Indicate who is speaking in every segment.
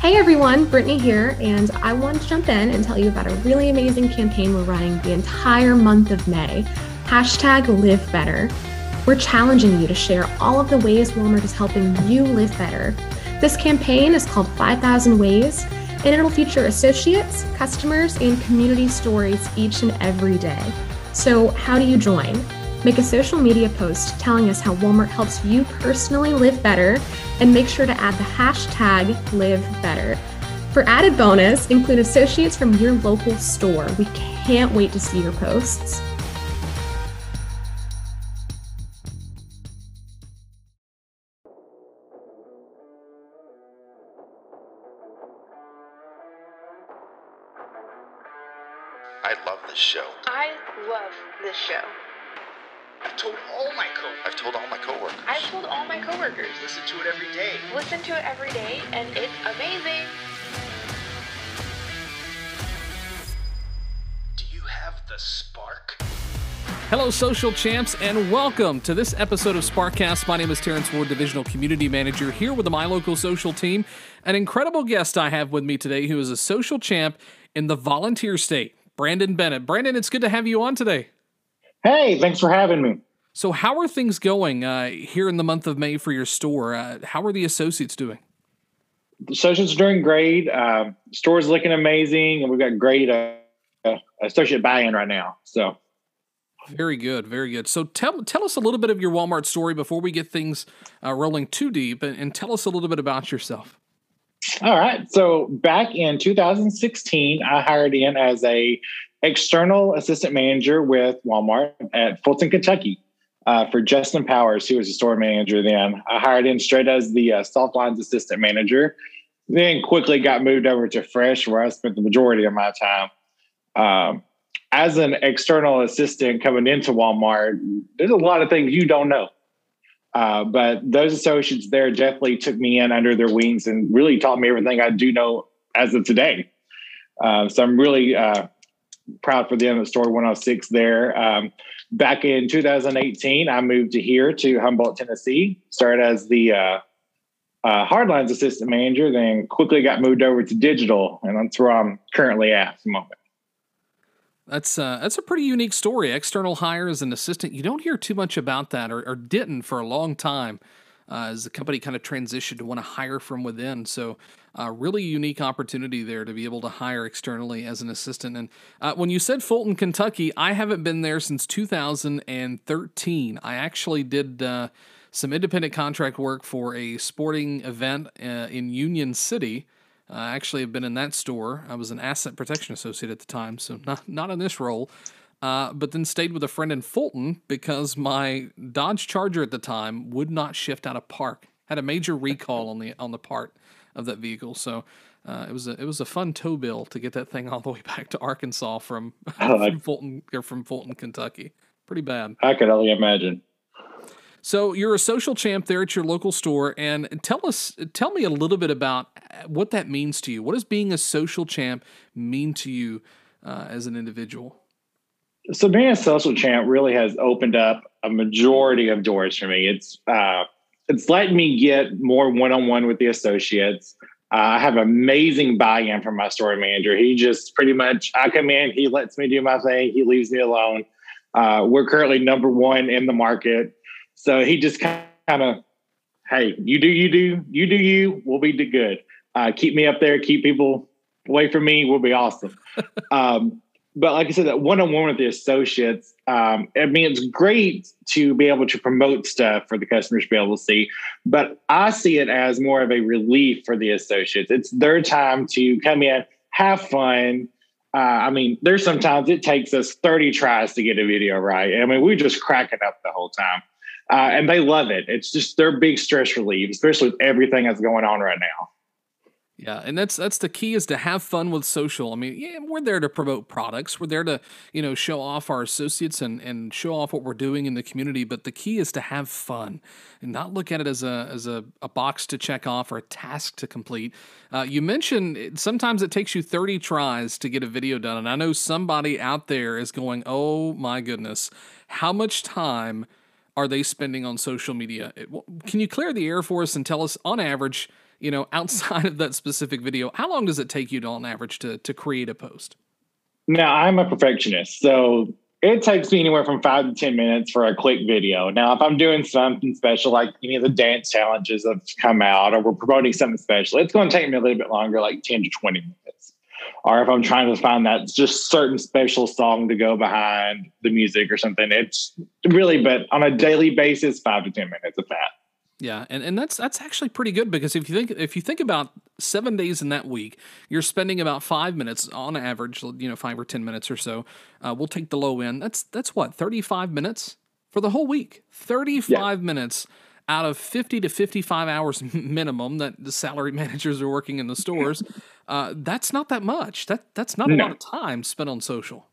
Speaker 1: Hey everyone, Brittany here, and I want to jump in and tell you about a really amazing campaign we're running the entire month of May. Hashtag Live Better. We're challenging you to share all of the ways Walmart is helping you live better. This campaign is called 5,000 Ways, and it'll feature associates, customers, and community stories each and every day. So, how do you join? Make a social media post telling us how Walmart helps you personally live better and make sure to add the hashtag live better. For added bonus, include associates from your local store. We can't wait to see your posts.
Speaker 2: Social champs, and welcome to this episode of Sparkcast. My name is Terrence Ward, Divisional Community Manager, here with the My Local Social team. An incredible guest I have with me today who is a social champ in the volunteer state, Brandon Bennett. Brandon, it's good to have you on today.
Speaker 3: Hey, thanks for having me.
Speaker 2: So, how are things going uh, here in the month of May for your store? Uh, how are the associates doing?
Speaker 3: The associates are doing great. Uh, store's looking amazing, and we've got great uh, uh, associate buy-in right now. So,
Speaker 2: Very good, very good. So, tell tell us a little bit of your Walmart story before we get things uh, rolling too deep, and, and tell us a little bit about yourself.
Speaker 3: all right. So, back in 2016, I hired in as a external assistant manager with Walmart at Fulton, Kentucky. Uh, for Justin Powers, who was the store manager then, I hired in straight as the uh, soft lines assistant manager. Then quickly got moved over to Fresh, where I spent the majority of my time. Um, as an external assistant coming into Walmart, there's a lot of things you don't know. Uh, but those associates there definitely took me in under their wings and really taught me everything I do know as of today. Uh, so I'm really uh, proud for them at Store 106 there. Um, back in 2018, I moved to here to Humboldt, Tennessee, started as the uh, uh, Hardlines assistant manager, then quickly got moved over to digital, and that's where I'm currently at at the moment.
Speaker 2: That's uh, that's a pretty unique story. External hire as an assistant. You don't hear too much about that, or, or didn't for a long time, uh, as the company kind of transitioned to want to hire from within. So, uh, really unique opportunity there to be able to hire externally as an assistant. And uh, when you said Fulton, Kentucky, I haven't been there since 2013. I actually did uh, some independent contract work for a sporting event uh, in Union City. I actually have been in that store. I was an asset protection associate at the time, so not not in this role. Uh, but then stayed with a friend in Fulton because my Dodge Charger at the time would not shift out of park. Had a major recall on the on the part of that vehicle, so uh, it was a it was a fun tow bill to get that thing all the way back to Arkansas from,
Speaker 3: like-
Speaker 2: from Fulton or from Fulton, Kentucky. Pretty bad.
Speaker 3: I could only imagine.
Speaker 2: So you're a social champ there at your local store, and tell us, tell me a little bit about what that means to you. What does being a social champ mean to you uh, as an individual?
Speaker 3: So being a social champ really has opened up a majority of doors for me. It's uh, it's letting me get more one on one with the associates. Uh, I have amazing buy in from my store manager. He just pretty much I come in, he lets me do my thing, he leaves me alone. Uh, we're currently number one in the market, so he just kind of, hey, you do you do you do you, we'll be good. Uh, keep me up there, keep people away from me, we'll be awesome. um, but like I said, that one on one with the associates, um, I mean, it's great to be able to promote stuff for the customers to be able to see. But I see it as more of a relief for the associates. It's their time to come in, have fun. Uh, I mean, there's sometimes it takes us 30 tries to get a video right. I mean, we're just cracking up the whole time. Uh, and they love it. It's just their big stress relief, especially with everything that's going on right now.
Speaker 2: Yeah, and that's that's the key is to have fun with social. I mean, yeah, we're there to promote products. We're there to, you know, show off our associates and, and show off what we're doing in the community. But the key is to have fun and not look at it as a as a, a box to check off or a task to complete. Uh, you mentioned sometimes it takes you 30 tries to get a video done. And I know somebody out there is going, oh my goodness, how much time are they spending on social media? Can you clear the air for us and tell us on average you know, outside of that specific video, how long does it take you to, on average to to create a post?
Speaker 3: Now, I'm a perfectionist, so it takes me anywhere from five to 10 minutes for a quick video. Now, if I'm doing something special, like any of the dance challenges that have come out, or we're promoting something special, it's going to take me a little bit longer, like 10 to 20 minutes. Or if I'm trying to find that just certain special song to go behind the music or something, it's really, but on a daily basis, five to 10 minutes of that.
Speaker 2: Yeah, and, and that's that's actually pretty good because if you think if you think about seven days in that week, you're spending about five minutes on average, you know, five or ten minutes or so. Uh, we'll take the low end. That's that's what thirty five minutes for the whole week. Thirty five yeah. minutes out of fifty to fifty five hours minimum that the salary managers are working in the stores. Uh, that's not that much. That that's not a no. lot of time spent on social.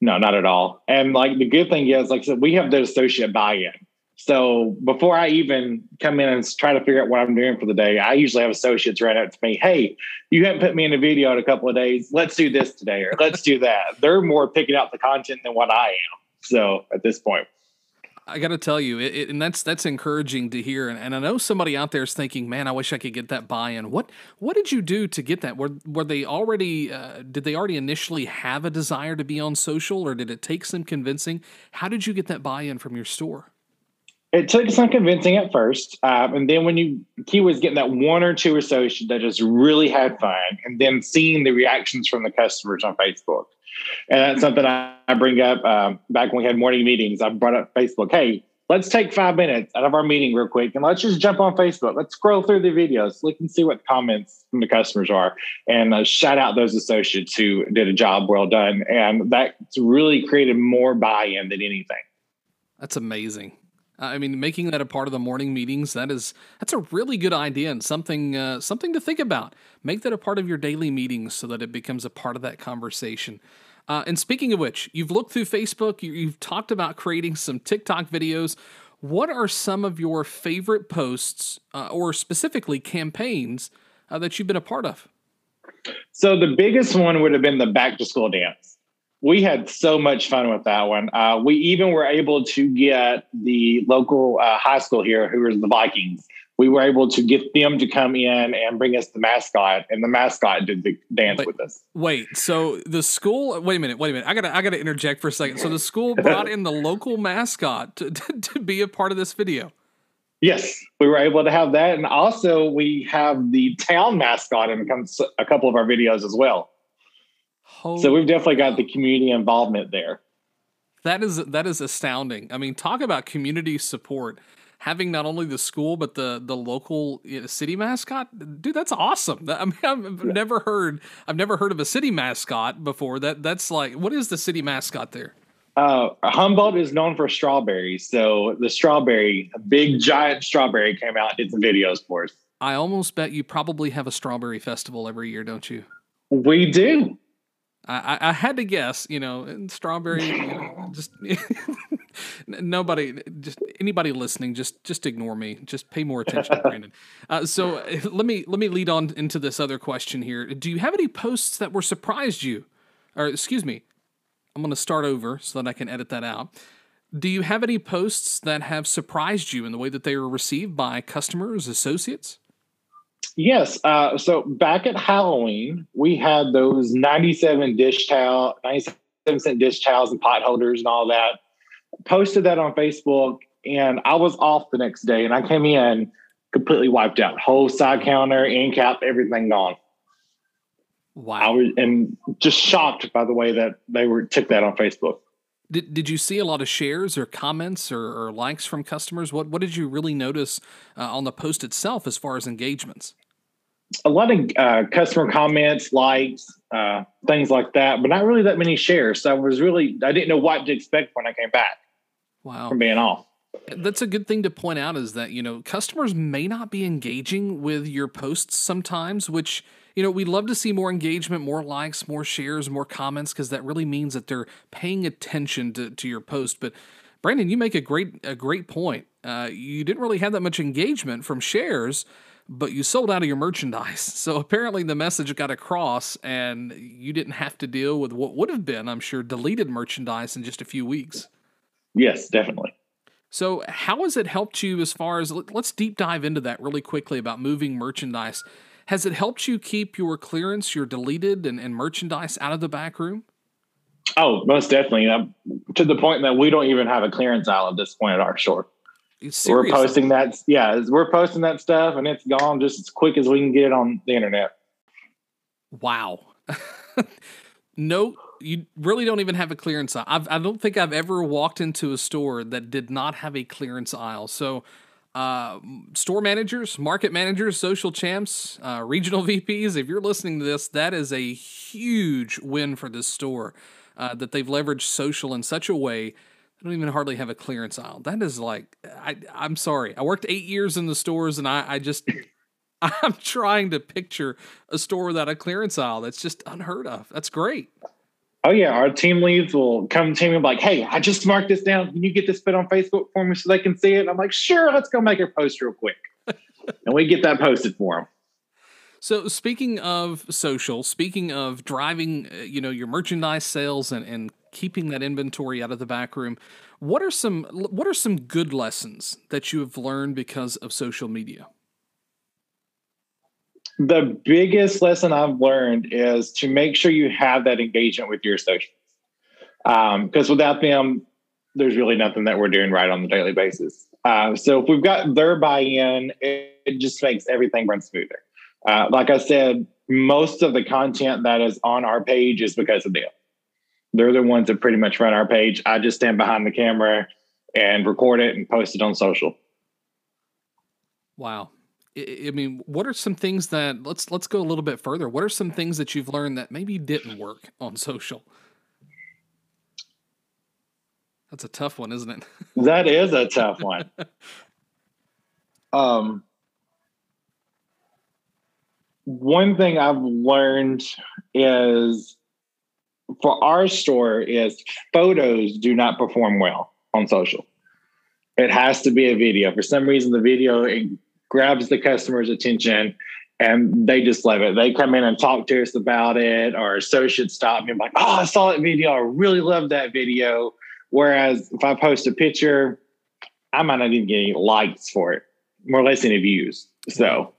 Speaker 3: No, not at all. And like the good thing is, like I said, we have the associate buy in. So before I even come in and try to figure out what I'm doing for the day, I usually have associates right out to me, "Hey, you haven't put me in a video in a couple of days. Let's do this today, or let's do that." They're more picking out the content than what I am. So at this point,
Speaker 2: I got to tell you, it, it, and that's that's encouraging to hear. And, and, I know somebody out there is thinking, "Man, I wish I could get that buy-in." What what did you do to get that? Were were they already uh, did they already initially have a desire to be on social, or did it take some convincing? How did you get that buy-in from your store?
Speaker 3: It took some convincing at first, um, and then when you key was getting that one or two associates that just really had fun, and then seeing the reactions from the customers on Facebook, and that's something I, I bring up um, back when we had morning meetings. I brought up Facebook. Hey, let's take five minutes out of our meeting real quick, and let's just jump on Facebook. Let's scroll through the videos, look and see what comments from the customers are, and uh, shout out those associates who did a job well done, and that's really created more buy-in than anything.
Speaker 2: That's amazing. I mean, making that a part of the morning meetings that is that's a really good idea and something uh, something to think about. Make that a part of your daily meetings so that it becomes a part of that conversation. Uh, and speaking of which, you've looked through Facebook, you, you've talked about creating some TikTok videos. What are some of your favorite posts, uh, or specifically campaigns, uh, that you've been a part of?
Speaker 3: So the biggest one would have been the back to school dance we had so much fun with that one. Uh, we even were able to get the local uh, high school here, who is the Vikings. We were able to get them to come in and bring us the mascot, and the mascot did the dance
Speaker 2: wait,
Speaker 3: with us.
Speaker 2: Wait, so the school? Wait a minute, wait a minute. I gotta, I gotta interject for a second. So the school brought in the local mascot to, to, to be a part of this video.
Speaker 3: Yes, we were able to have that, and also we have the town mascot in a couple of our videos as well. Holy so we've definitely got the community involvement there.
Speaker 2: That is that is astounding. I mean, talk about community support. Having not only the school but the the local know, city mascot, dude, that's awesome. I mean, I've yeah. never heard I've never heard of a city mascot before. That that's like, what is the city mascot there?
Speaker 3: Uh, Humboldt is known for strawberries, so the strawberry, a big giant strawberry, came out and did some videos for us.
Speaker 2: I almost bet you probably have a strawberry festival every year, don't you?
Speaker 3: We do.
Speaker 2: I, I had to guess, you know, strawberry. You know, just nobody, just anybody listening, just just ignore me. Just pay more attention, Brandon. Uh, so let me let me lead on into this other question here. Do you have any posts that were surprised you, or excuse me, I'm going to start over so that I can edit that out. Do you have any posts that have surprised you in the way that they were received by customers, associates?
Speaker 3: Yes. Uh, so back at Halloween, we had those 97 dish towel, 97 cent dish towels and pot holders and all that. Posted that on Facebook, and I was off the next day, and I came in completely wiped out. Whole side counter, end cap, everything gone.
Speaker 2: Wow.
Speaker 3: I was and just shocked by the way that they were took that on Facebook.
Speaker 2: Did, did you see a lot of shares or comments or, or likes from customers? What what did you really notice uh, on the post itself as far as engagements?
Speaker 3: A lot of uh, customer comments, likes, uh, things like that, but not really that many shares. So I was really I didn't know what to expect when I came back.
Speaker 2: Wow,
Speaker 3: from being off.
Speaker 2: That's a good thing to point out is that you know customers may not be engaging with your posts sometimes, which you know, we'd love to see more engagement, more likes, more shares, more comments, because that really means that they're paying attention to, to your post. But Brandon, you make a great a great point. Uh, you didn't really have that much engagement from shares, but you sold out of your merchandise. So apparently the message got across, and you didn't have to deal with what would have been, I'm sure, deleted merchandise in just a few weeks.
Speaker 3: Yes, definitely.
Speaker 2: So, how has it helped you as far as let's deep dive into that really quickly about moving merchandise? Has it helped you keep your clearance, your deleted, and, and merchandise out of the back room?
Speaker 3: Oh, most definitely. Uh, to the point that we don't even have a clearance aisle at this point at our store. Seriously? We're posting that. Yeah, we're posting that stuff, and it's gone just as quick as we can get it on the internet.
Speaker 2: Wow. no, you really don't even have a clearance aisle. I've, I do not think I've ever walked into a store that did not have a clearance aisle. So, uh, store managers, market managers, social champs, uh, regional VPs, if you're listening to this, that is a huge win for this store uh, that they've leveraged social in such a way. They don't even hardly have a clearance aisle. That is like, I, I'm sorry. I worked eight years in the stores and I, I just, I'm trying to picture a store without a clearance aisle. That's just unheard of. That's great.
Speaker 3: Oh yeah, our team leads will come to me and be like, "Hey, I just marked this down. Can you get this put on Facebook for me so they can see it?" And I'm like, "Sure, let's go make a post real quick," and we get that posted for them.
Speaker 2: So speaking of social, speaking of driving, uh, you know, your merchandise sales and, and keeping that inventory out of the back room, what are some what are some good lessons that you have learned because of social media?
Speaker 3: the biggest lesson I've learned is to make sure you have that engagement with your associates. Because um, without them, there's really nothing that we're doing right on the daily basis. Uh, so if we've got their buy-in, it, it just makes everything run smoother. Uh, like I said, most of the content that is on our page is because of them. They're the ones that pretty much run our page. I just stand behind the camera and record it and post it on social.
Speaker 2: Wow. I mean, what are some things that let's let's go a little bit further. What are some things that you've learned that maybe didn't work on social? That's a tough one, isn't it?
Speaker 3: that is a tough one. um, one thing I've learned is for our store is photos do not perform well on social. It has to be a video. For some reason, the video grabs the customer's attention and they just love it. They come in and talk to us about it, or associates stop me and like, oh, I saw that video. I really love that video. Whereas if I post a picture, I might not even get any likes for it, more or less any views. So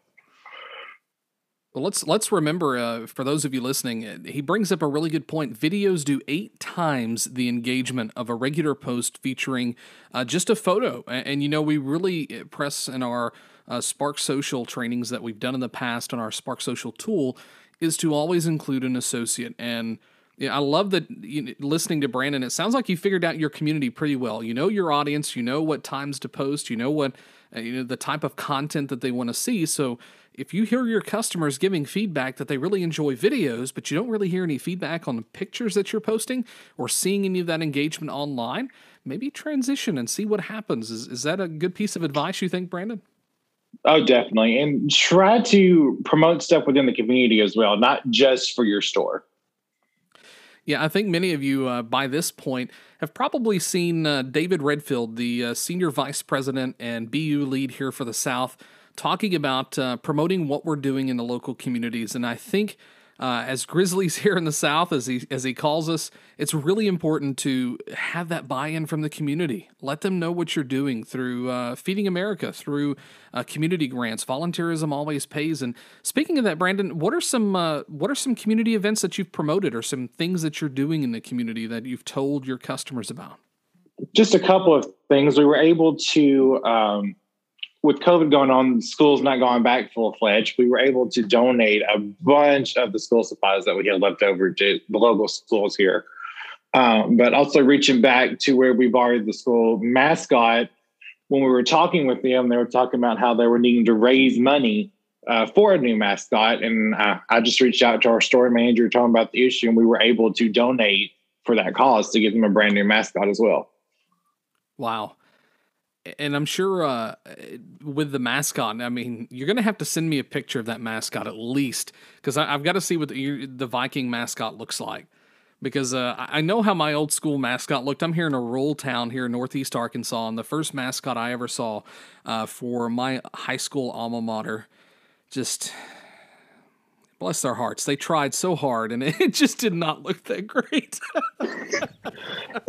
Speaker 2: well, let's let's remember uh, for those of you listening, uh, he brings up a really good point. Videos do eight times the engagement of a regular post featuring uh, just a photo, and, and, you know we really uh, press in our uh, Spark Social trainings that we've done in the past on our Spark Social tool is to always include an associate. And I love that you know, listening to Brandon. It sounds like you figured out your community pretty well. You know your audience. You know what times to post. You know what uh, you know the type of content that they want to see. So if you hear your customers giving feedback that they really enjoy videos, but you don't really hear any feedback on the pictures that you're posting or seeing any of that engagement online, maybe transition and see what happens. Is, is that a good piece of advice you think, Brandon?
Speaker 3: Oh, definitely. And try to promote stuff within the community as well, not just for your store.
Speaker 2: Yeah, I think many of you uh, by this point have probably seen uh, David Redfield, the uh, senior vice president and BU lead here for the South, talking about uh, promoting what we're doing in the local communities. And I think uh, as Grizzlies here in the South, as he as he calls us, it's really important to have that buy-in from the community. Let them know what you're doing through uh, Feeding America, through uh, community grants. Volunteerism always pays. And speaking of that, Brandon, what are some uh, what are some community events that you've promoted, or some things that you're doing in the community that you've told your customers about?
Speaker 3: Just a couple of things. We were able to. Um, with COVID going on, schools not going back full fledged, we were able to donate a bunch of the school supplies that we had left over to the local schools here. Um, but also reaching back to where we borrowed the school mascot. When we were talking with them, they were talking about how they were needing to raise money uh, for a new mascot. And uh, I just reached out to our store manager talking about the issue, and we were able to donate for that cause to give them a brand new mascot as well.
Speaker 2: Wow and I'm sure uh, with the mascot, I mean, you're going to have to send me a picture of that mascot at least, because I've got to see what the, the, Viking mascot looks like. Because uh, I know how my old school mascot looked. I'm here in a rural town here in Northeast Arkansas, and the first mascot I ever saw uh, for my high school alma mater, just bless their hearts, they tried so hard, and it just did not look that great.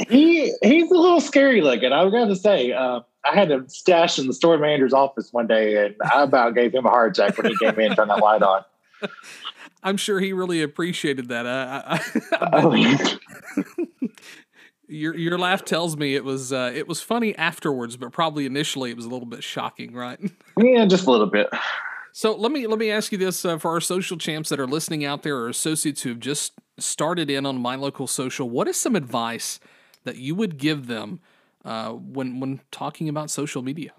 Speaker 3: he he's a little scary looking. I was going to say. I had him stashed in the store manager's office one day, and I about gave him a heart attack when he came in and turned that light on.
Speaker 2: I'm sure he really appreciated that. I, I, I
Speaker 3: Oh, yeah.
Speaker 2: your your laugh tells me it was uh, it was funny afterwards, but probably initially it was a little bit shocking, right?
Speaker 3: yeah, just a little bit.
Speaker 2: So let me let me ask you this uh, for our social champs that are listening out there or associates who have just started in on my local social. What is some advice that you would give them uh, when when talking about social media?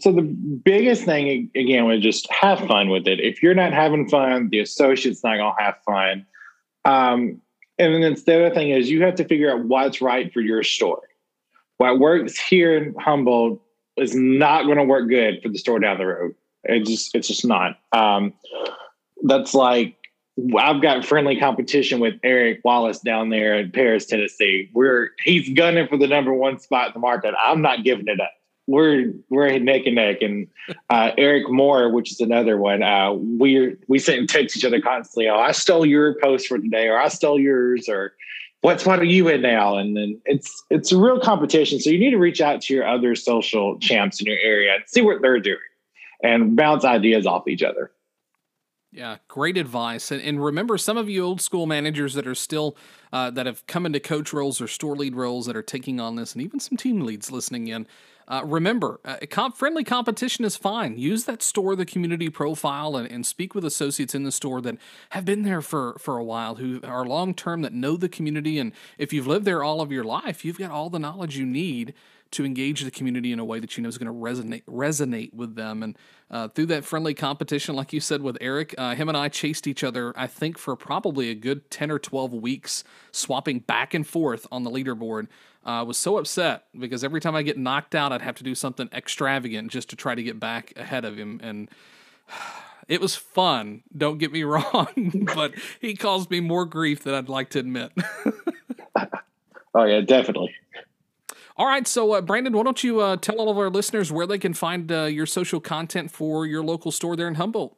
Speaker 3: So the biggest thing again was just have fun with it. If you're not having fun, the associate's not gonna have fun. Um, and then the other thing is you have to figure out what's right for your store. What works here in Humboldt is not going to work good for the store down the road. It just it's just not. Um, that's like I've got friendly competition with Eric Wallace down there in Paris, Tennessee. We're he's gunning for the number one spot in the market. I'm not giving it up. We're we're neck and neck. And uh, Eric Moore, which is another one, uh, we we sit and text each other constantly. Oh, I stole your post for today, or I stole yours, or what's what are you in now? And then it's it's a real competition. So you need to reach out to your other social champs in your area and see what they're doing, and bounce ideas off each other.
Speaker 2: Yeah, great advice. And, and remember, some of you old school managers that are still uh, that have come into coach roles or store lead roles that are taking on this, and even some team leads listening in. Uh, remember, uh, comp- friendly competition is fine. Use that store the community profile and, and speak with associates in the store that have been there for, for a while, who are long term, that know the community. And if you've lived there all of your life, you've got all the knowledge you need to engage the community in a way that you know is going to resonate resonate with them. And uh, through that friendly competition, like you said with Eric, uh, him and I chased each other, I think, for probably a good 10 or 12 weeks, swapping back and forth on the leaderboard. Uh, I was so upset because every time I get knocked out, I'd have to do something extravagant just to try to get back ahead of him. And it was fun, don't get me wrong, but he caused me more grief than I'd like to admit.
Speaker 3: Oh yeah, definitely.
Speaker 2: All right, so uh, Brandon, why don't you uh, tell all of our listeners where they can find uh, your social content for your local store there in Humboldt?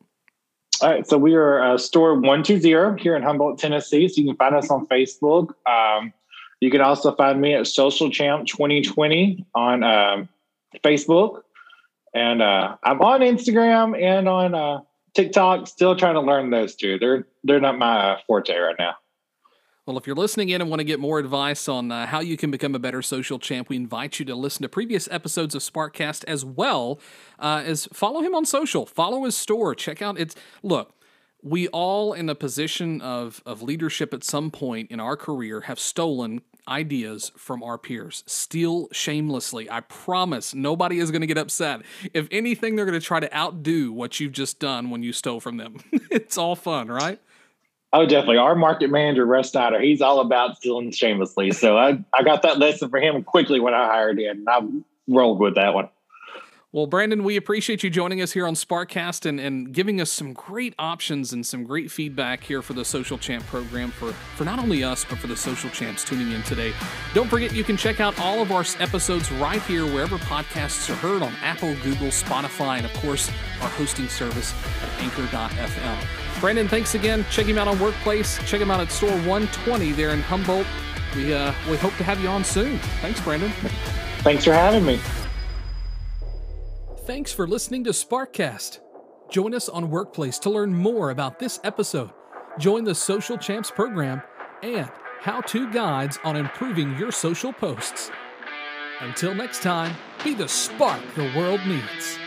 Speaker 3: All right, so we are uh, store one two zero here in Humboldt, Tennessee. So you can find us on Facebook. Um, you can also find me at Social Champ twenty twenty on um, Facebook, and uh, I'm on Instagram and on uh, TikTok. Still trying to learn those two. They're they're not my forte right now.
Speaker 2: Well, if you're listening in and want to get more advice on uh, how you can become a better social champ, we invite you to listen to previous episodes of Sparkcast as well uh, as follow him on social, follow his store, check out its. Look, we all in a position of of leadership at some point in our career have stolen ideas from our peers. Steal shamelessly. I promise nobody is going to get upset. If anything, they're going to try to outdo what you've just done when you stole from them. it's all fun, right?
Speaker 3: Oh, definitely. Our market manager, Russ Snyder, he's all about stealing shamelessly. So I, I got that lesson for him quickly when I hired him. I rolled with that one.
Speaker 2: Well, Brandon, we appreciate you joining us here on Sparkcast and, and giving us some great options and some great feedback here for the Social Champ program for, for not only us, but for the Social Champs tuning in today. Don't forget, you can check out all of our episodes right here wherever podcasts are heard on Apple, Google, Spotify, and of course, our hosting service at anchor.fm. Brandon, thanks again. Check him out on Workplace. Check him out at store 120 there in Humboldt. We, uh, we hope to have you on soon. Thanks, Brandon.
Speaker 3: Thanks for having me.
Speaker 2: Thanks for listening to Sparkcast. Join us on Workplace to learn more about this episode. Join the Social Champs program and how to guides on improving your social posts. Until next time, be the spark the world needs.